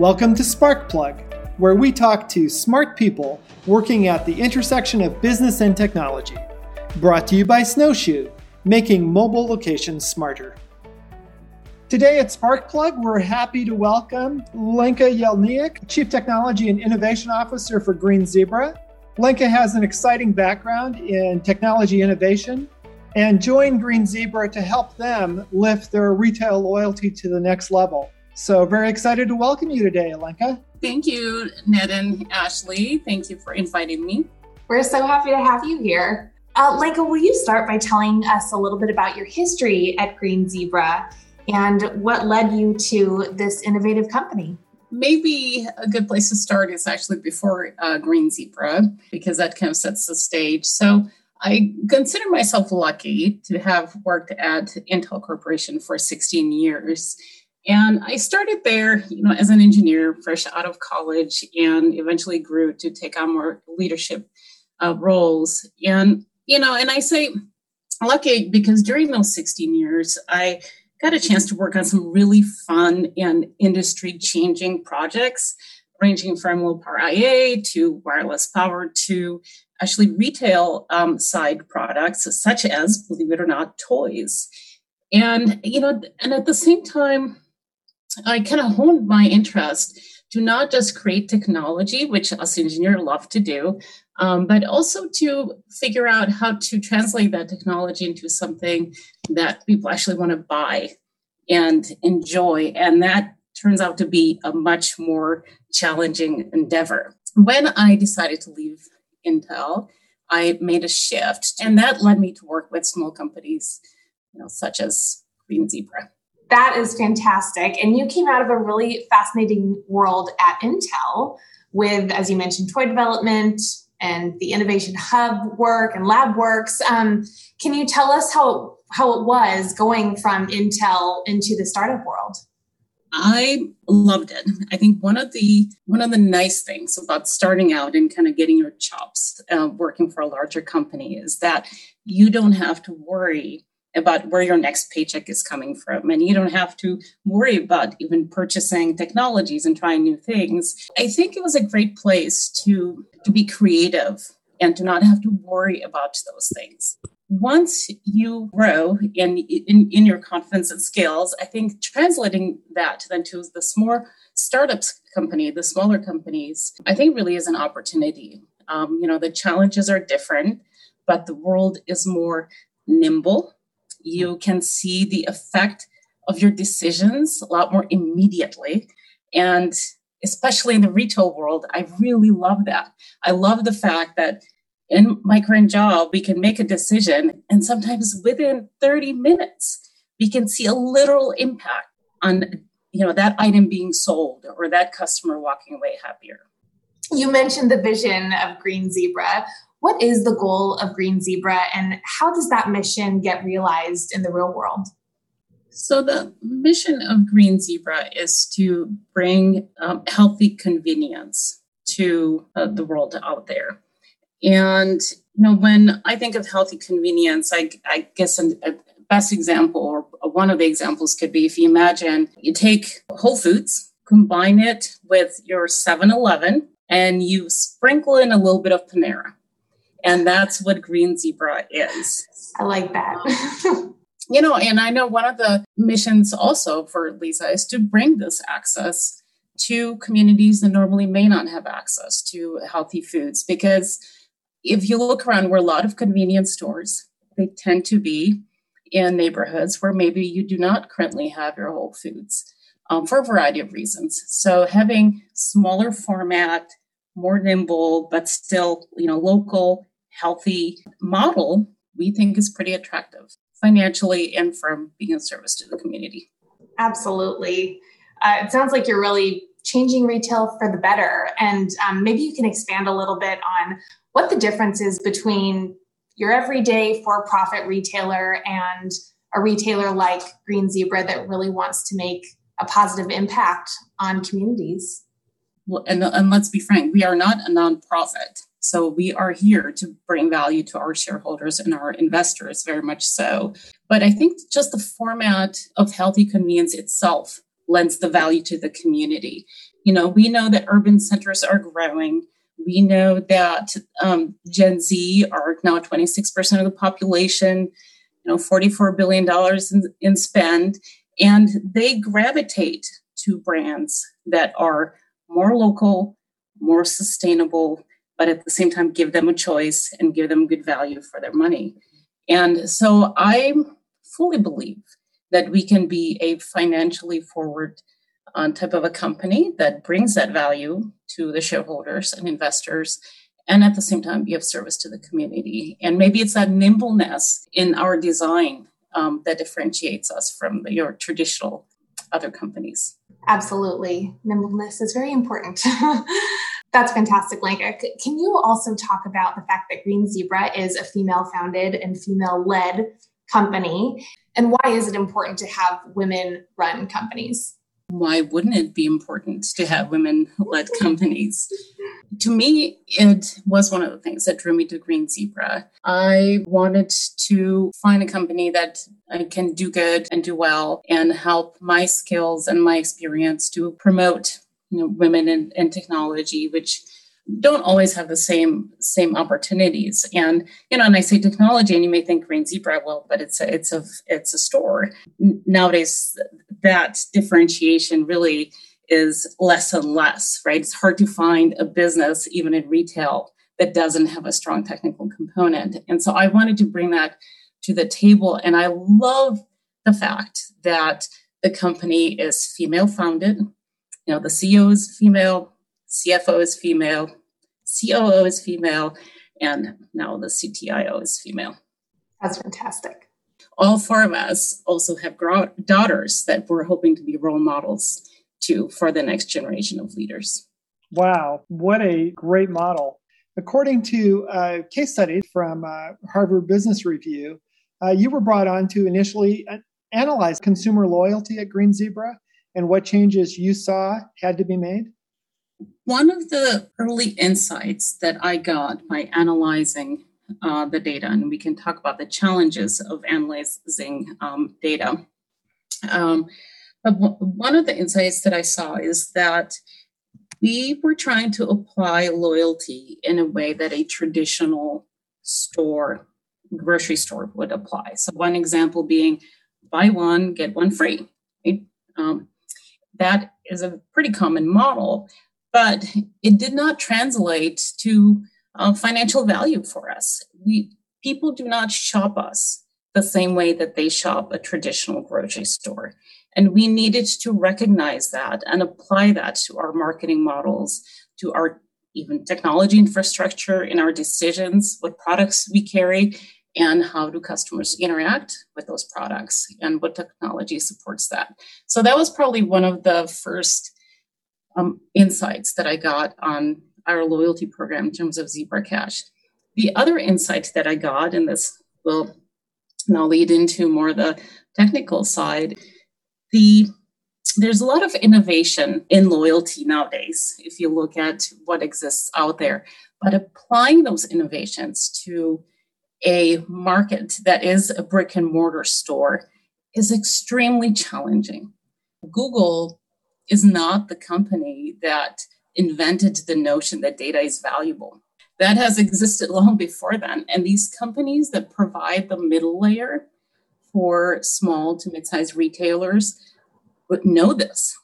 Welcome to Sparkplug, where we talk to smart people working at the intersection of business and technology. Brought to you by Snowshoe, making mobile locations smarter. Today at Sparkplug, we're happy to welcome Lenka Jelinek, Chief Technology and Innovation Officer for Green Zebra. Lenka has an exciting background in technology innovation and joined Green Zebra to help them lift their retail loyalty to the next level. So, very excited to welcome you today, Alenka. Thank you, Ned and Ashley. Thank you for inviting me. We're so happy to have you here. Uh, Lenka, will you start by telling us a little bit about your history at Green Zebra and what led you to this innovative company? Maybe a good place to start is actually before uh, Green Zebra, because that kind of sets the stage. So, I consider myself lucky to have worked at Intel Corporation for 16 years. And I started there, you know, as an engineer, fresh out of college, and eventually grew to take on more leadership uh, roles. And you know, and I say lucky because during those 16 years, I got a chance to work on some really fun and industry changing projects, ranging from low power IA to wireless power to actually retail um, side products, such as, believe it or not, toys. And, you know, and at the same time, I kind of honed my interest to not just create technology, which us engineers love to do, um, but also to figure out how to translate that technology into something that people actually want to buy and enjoy. And that turns out to be a much more challenging endeavor. When I decided to leave Intel, I made a shift, and that led me to work with small companies, you know, such as Green Zebra. That is fantastic. And you came out of a really fascinating world at Intel with, as you mentioned, toy development and the innovation hub work and lab works. Um, can you tell us how how it was going from Intel into the startup world? I loved it. I think one of the one of the nice things about starting out and kind of getting your chops uh, working for a larger company is that you don't have to worry about where your next paycheck is coming from. And you don't have to worry about even purchasing technologies and trying new things. I think it was a great place to to be creative and to not have to worry about those things. Once you grow in, in, in your confidence and skills i think translating that then to the more startups company the smaller companies i think really is an opportunity. Um, you know the challenges are different but the world is more nimble you can see the effect of your decisions a lot more immediately. And especially in the retail world, I really love that. I love the fact that in my current job, we can make a decision, and sometimes within 30 minutes, we can see a literal impact on you know that item being sold or that customer walking away happier. You mentioned the vision of Green Zebra. What is the goal of Green Zebra and how does that mission get realized in the real world? So, the mission of Green Zebra is to bring um, healthy convenience to uh, the world out there. And, you know, when I think of healthy convenience, I, I guess a best example or one of the examples could be if you imagine you take Whole Foods, combine it with your 7 Eleven, and you sprinkle in a little bit of Panera and that's what Green Zebra is. I like that. you know, and I know one of the missions also for Lisa is to bring this access to communities that normally may not have access to healthy foods. Because if you look around, where a lot of convenience stores, they tend to be in neighborhoods where maybe you do not currently have your Whole Foods um, for a variety of reasons. So having smaller format, more nimble, but still, you know, local healthy model, we think is pretty attractive financially and from being of service to the community. Absolutely. Uh, it sounds like you're really changing retail for the better. And um, maybe you can expand a little bit on what the difference is between your everyday for profit retailer and a retailer like Green Zebra that really wants to make a positive impact on communities. Well, and, and let's be frank, we are not a nonprofit. So we are here to bring value to our shareholders and our investors, very much so. But I think just the format of healthy convenience itself lends the value to the community. You know, we know that urban centers are growing. We know that um, Gen Z are now 26% of the population, you know, $44 billion in, in spend, and they gravitate to brands that are more local, more sustainable, but at the same time give them a choice and give them good value for their money. And so I fully believe that we can be a financially forward uh, type of a company that brings that value to the shareholders and investors. And at the same time be of service to the community. And maybe it's that nimbleness in our design um, that differentiates us from the, your traditional other companies. Absolutely. Nimbleness is very important That's fantastic, Lenka. Can you also talk about the fact that Green Zebra is a female founded and female led company? And why is it important to have women run companies? Why wouldn't it be important to have women led companies? to me, it was one of the things that drew me to Green Zebra. I wanted to find a company that I can do good and do well and help my skills and my experience to promote you know women in, in technology which don't always have the same same opportunities. And you know and i say technology and you may think green zebra well but it's a it's a it's a store. Nowadays that differentiation really is less and less right? It's hard to find a business even in retail that doesn't have a strong technical component. And so i wanted to bring that to the table and i love the fact that the company is female founded you know, the CEO is female, CFO is female, COO is female, and now the CTIO is female. That's fantastic. All four of us also have daughters that we're hoping to be role models to for the next generation of leaders. Wow, what a great model. According to a case study from uh, Harvard Business Review, uh, you were brought on to initially uh, analyze consumer loyalty at Green Zebra and what changes you saw had to be made? One of the early insights that I got by analyzing uh, the data, and we can talk about the challenges of analyzing um, data. Um, but w- one of the insights that I saw is that we were trying to apply loyalty in a way that a traditional store, grocery store would apply. So, one example being buy one, get one free. Right? Um, that is a pretty common model, but it did not translate to uh, financial value for us. We people do not shop us the same way that they shop a traditional grocery store. And we needed to recognize that and apply that to our marketing models, to our even technology infrastructure in our decisions, what products we carry, and how do customers interact with those products and what technology supports that. So that was probably one of the first um, insights that i got on our loyalty program in terms of zebra cash. The other insight that i got and this will now lead into more the technical side the there's a lot of innovation in loyalty nowadays if you look at what exists out there. But applying those innovations to a market that is a brick and mortar store is extremely challenging. Google is not the company that invented the notion that data is valuable. That has existed long before then. And these companies that provide the middle layer for small to mid sized retailers know this.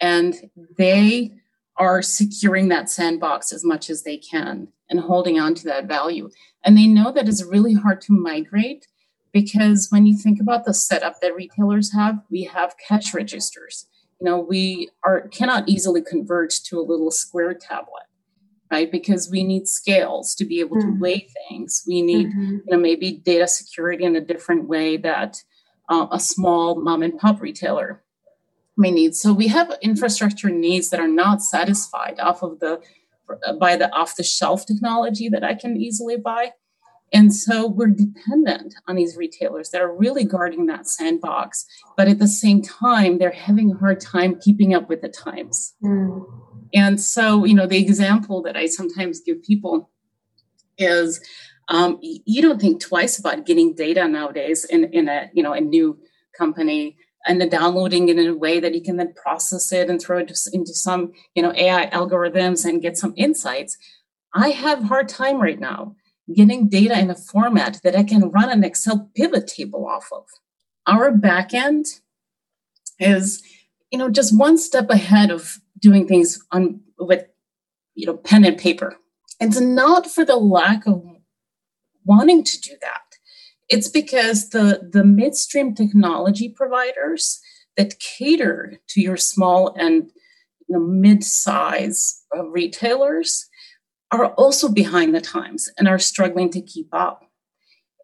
And they are securing that sandbox as much as they can and holding on to that value. And they know that it's really hard to migrate because when you think about the setup that retailers have, we have cash registers. You know, we are cannot easily convert to a little square tablet, right? Because we need scales to be able mm-hmm. to weigh things. We need, mm-hmm. you know, maybe data security in a different way that uh, a small mom and pop retailer may need. So we have infrastructure needs that are not satisfied off of the by the off the shelf technology that I can easily buy. And so we're dependent on these retailers that are really guarding that sandbox, but at the same time, they're having a hard time keeping up with the times. Mm. And so, you know, the example that I sometimes give people is um, you don't think twice about getting data nowadays in, in a, you know, a new company and then downloading it in a way that you can then process it and throw it into some you know ai algorithms and get some insights. I have hard time right now getting data in a format that i can run an excel pivot table off of. Our backend is you know just one step ahead of doing things on with you know pen and paper. It's not for the lack of wanting to do that it's because the, the midstream technology providers that cater to your small and you know, mid-size uh, retailers are also behind the times and are struggling to keep up.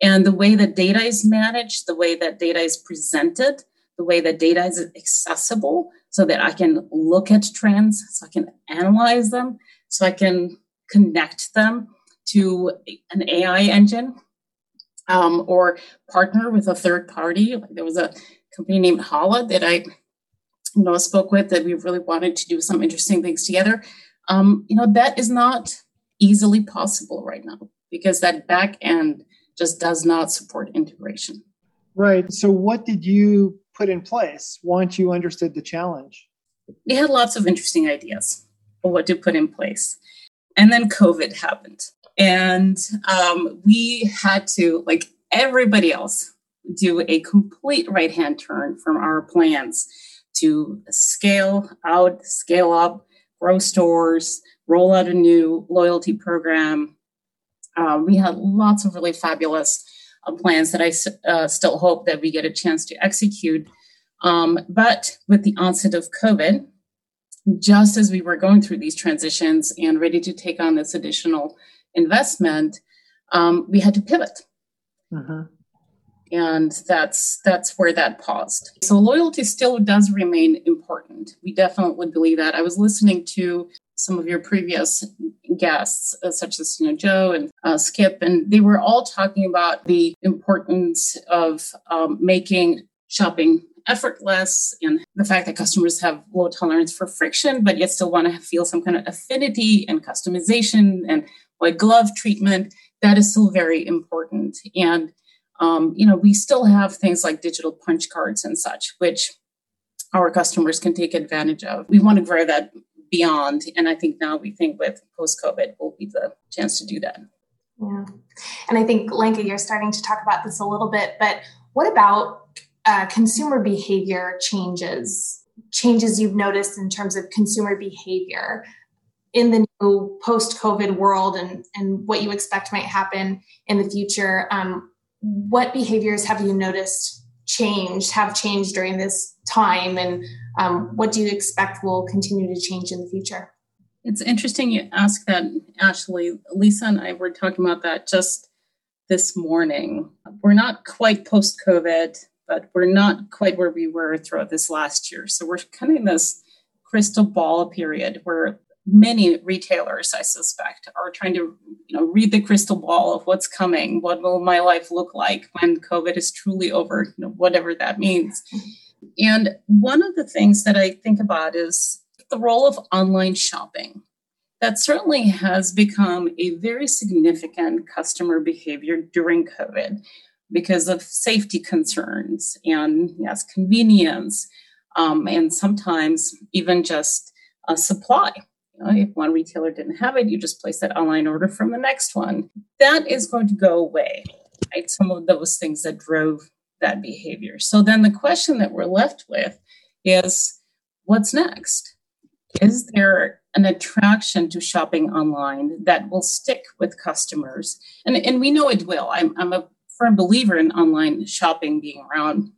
And the way that data is managed, the way that data is presented, the way that data is accessible so that I can look at trends, so I can analyze them, so I can connect them to an AI engine um, or partner with a third party. Like there was a company named Hala that I you know spoke with that we really wanted to do some interesting things together. Um, you know that is not easily possible right now because that back end just does not support integration. Right. So what did you put in place once you understood the challenge? We had lots of interesting ideas of what to put in place. And then COVID happened. And um, we had to, like everybody else, do a complete right hand turn from our plans to scale out, scale up, grow stores, roll out a new loyalty program. Um, we had lots of really fabulous uh, plans that I uh, still hope that we get a chance to execute. Um, but with the onset of COVID, just as we were going through these transitions and ready to take on this additional investment, um, we had to pivot. Mm-hmm. And that's that's where that paused. So loyalty still does remain important. We definitely believe that. I was listening to some of your previous guests, uh, such as you know Joe and uh, Skip, and they were all talking about the importance of um, making shopping effortless and the fact that customers have low tolerance for friction, but yet still want to feel some kind of affinity and customization and like glove treatment, that is still very important. And um, you know, we still have things like digital punch cards and such, which our customers can take advantage of. We want to grow that beyond. And I think now we think with post COVID will be the chance to do that. Yeah. And I think, Lenka, you're starting to talk about this a little bit, but what about uh, consumer behavior changes? Changes you've noticed in terms of consumer behavior in the new post-COVID world and, and what you expect might happen in the future, um, what behaviors have you noticed changed, have changed during this time, and um, what do you expect will continue to change in the future? It's interesting you ask that, Ashley. Lisa and I were talking about that just this morning. We're not quite post COVID, but we're not quite where we were throughout this last year. So we're kind of in this crystal ball period where many retailers, I suspect, are trying to you know read the crystal ball of what's coming. What will my life look like when COVID is truly over? You know, whatever that means. And one of the things that I think about is the role of online shopping. That certainly has become a very significant customer behavior during COVID because of safety concerns and yes, convenience, um, and sometimes even just a supply you know, if one retailer didn't have it, you just place that online order from the next one. That is going to go away, right? Some of those things that drove that behavior. So then the question that we're left with is what's next? Is there an attraction to shopping online that will stick with customers? And, and we know it will. I'm, I'm a firm believer in online shopping being around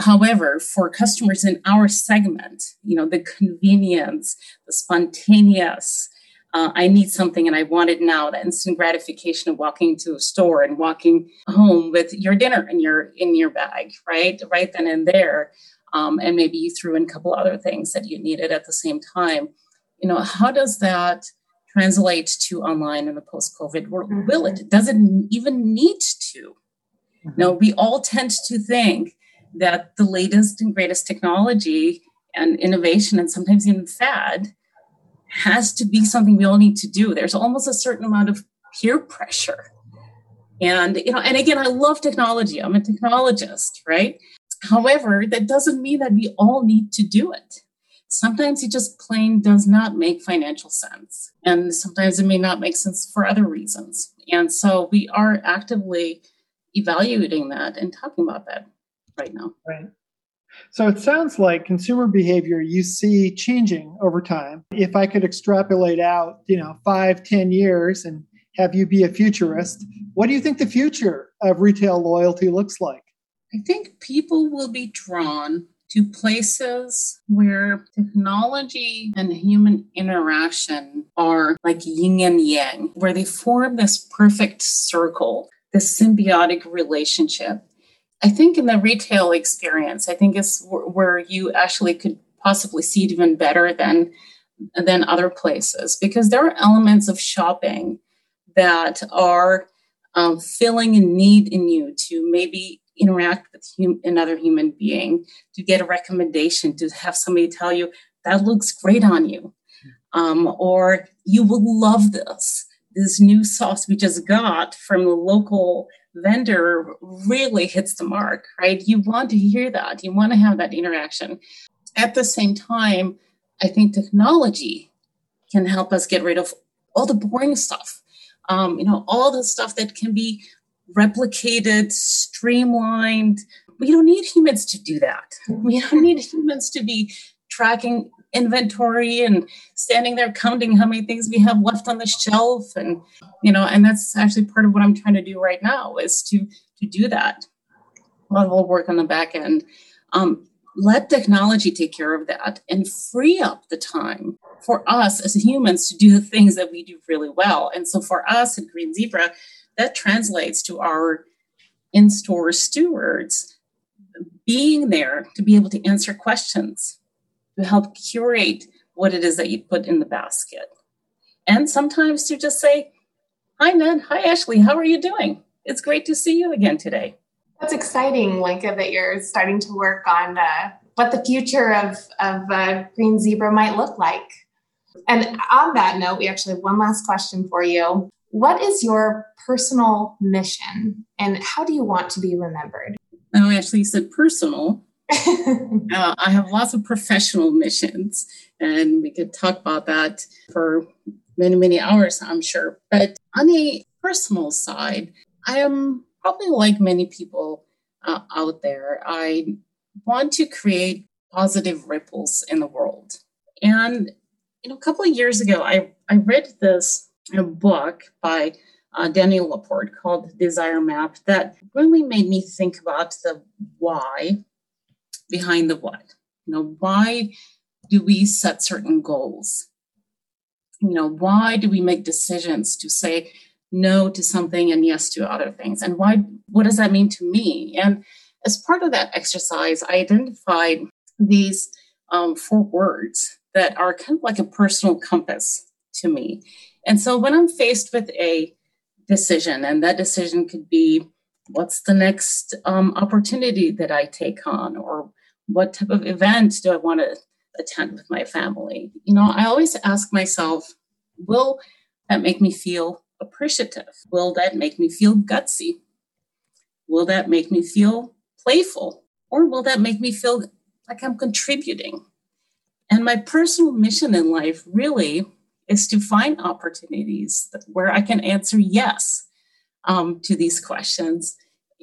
However, for customers in our segment, you know, the convenience, the spontaneous, uh, I need something and I want it now. The instant gratification of walking to a store and walking home with your dinner in your in your bag, right, right then and there, um, and maybe you threw in a couple other things that you needed at the same time. You know, how does that translate to online in the post-COVID world? Mm-hmm. Will it? Does it even need to? Mm-hmm. No, we all tend to think that the latest and greatest technology and innovation and sometimes even fad has to be something we all need to do there's almost a certain amount of peer pressure and you know and again i love technology i'm a technologist right However, that doesn't mean that we all need to do it. Sometimes it just plain does not make financial sense. And sometimes it may not make sense for other reasons. And so we are actively evaluating that and talking about that right now. Right. So it sounds like consumer behavior you see changing over time. If I could extrapolate out, you know, five, ten years and have you be a futurist, what do you think the future of retail loyalty looks like? I think people will be drawn to places where technology and human interaction are like yin and yang, where they form this perfect circle, this symbiotic relationship. I think in the retail experience, I think it's where you actually could possibly see it even better than than other places because there are elements of shopping that are um, filling a need in you to maybe interact with hum- another human being, to get a recommendation, to have somebody tell you, that looks great on you. Um, or you will love this. This new sauce we just got from the local vendor really hits the mark, right? You want to hear that. You want to have that interaction. At the same time, I think technology can help us get rid of all the boring stuff. Um, you know, all the stuff that can be replicated, streamlined. We don't need humans to do that. We don't need humans to be tracking inventory and standing there counting how many things we have left on the shelf and you know and that's actually part of what i'm trying to do right now is to to do that. A lot of work on the back end. Um, let technology take care of that and free up the time for us as humans to do the things that we do really well. And so for us at green zebra that translates to our in-store stewards being there to be able to answer questions to help curate what it is that you put in the basket. And sometimes to just say hi ned. Hi ashley. How are you doing? It's great to see you again today. That's exciting Lenka that you're starting to work on uh, what the future of, of uh, green zebra might look like. And on that note we actually have one last question for you. What is your personal mission and how do you want to be remembered? Oh, actually, you said personal. uh, I have lots of professional missions, and we could talk about that for many, many hours, I'm sure. But on the personal side, I am probably like many people uh, out there. I want to create positive ripples in the world. And you know, a couple of years ago, I, I read this a book by uh, Danielle LaPorte called Desire Map that really made me think about the why behind the what. You know, why do we set certain goals? You know, why do we make decisions to say no to something and yes to other things? And why, what does that mean to me? And as part of that exercise, I identified these um, four words that are kind of like a personal compass to me. And so when I'm faced with a decision, and that decision could be what's the next um, opportunity that I take on, or what type of event do I want to attend with my family? You know, I always ask myself, will that make me feel appreciative? Will that make me feel gutsy? Will that make me feel playful? Or will that make me feel like I'm contributing? And my personal mission in life really is to find opportunities where I can answer yes um, to these questions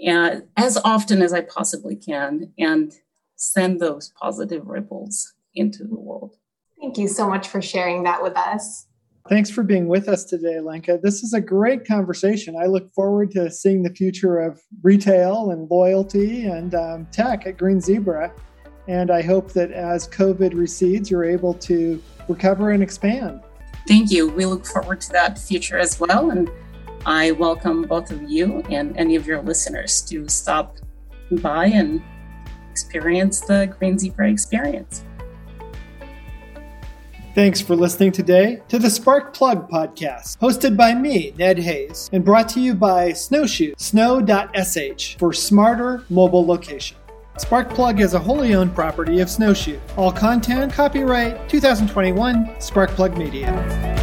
as often as I possibly can and send those positive ripples into the world. Thank you so much for sharing that with us. Thanks for being with us today, Lenka. This is a great conversation. I look forward to seeing the future of retail and loyalty and um, tech at Green Zebra. And I hope that as COVID recedes, you're able to recover and expand thank you. We look forward to that future as well. And I welcome both of you and any of your listeners to stop by and experience the Green Zebra experience. Thanks for listening today to the Spark Plug podcast, hosted by me, Ned Hayes, and brought to you by Snowshoe, snow.sh for smarter mobile location. Sparkplug is a wholly owned property of Snowshoe. All content copyright 2021 Sparkplug Media.